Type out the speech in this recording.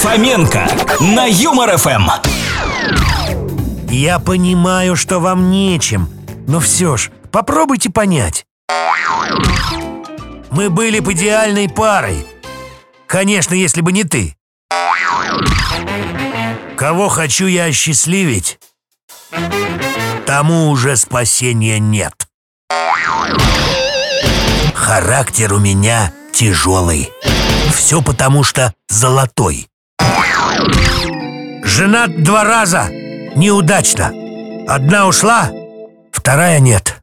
Фоменко на Юмор ФМ. Я понимаю, что вам нечем, но все ж, попробуйте понять. Мы были бы идеальной парой. Конечно, если бы не ты. Кого хочу я осчастливить, тому уже спасения нет. Характер у меня тяжелый. Все потому, что золотой. Женат два раза. Неудачно. Одна ушла, вторая нет.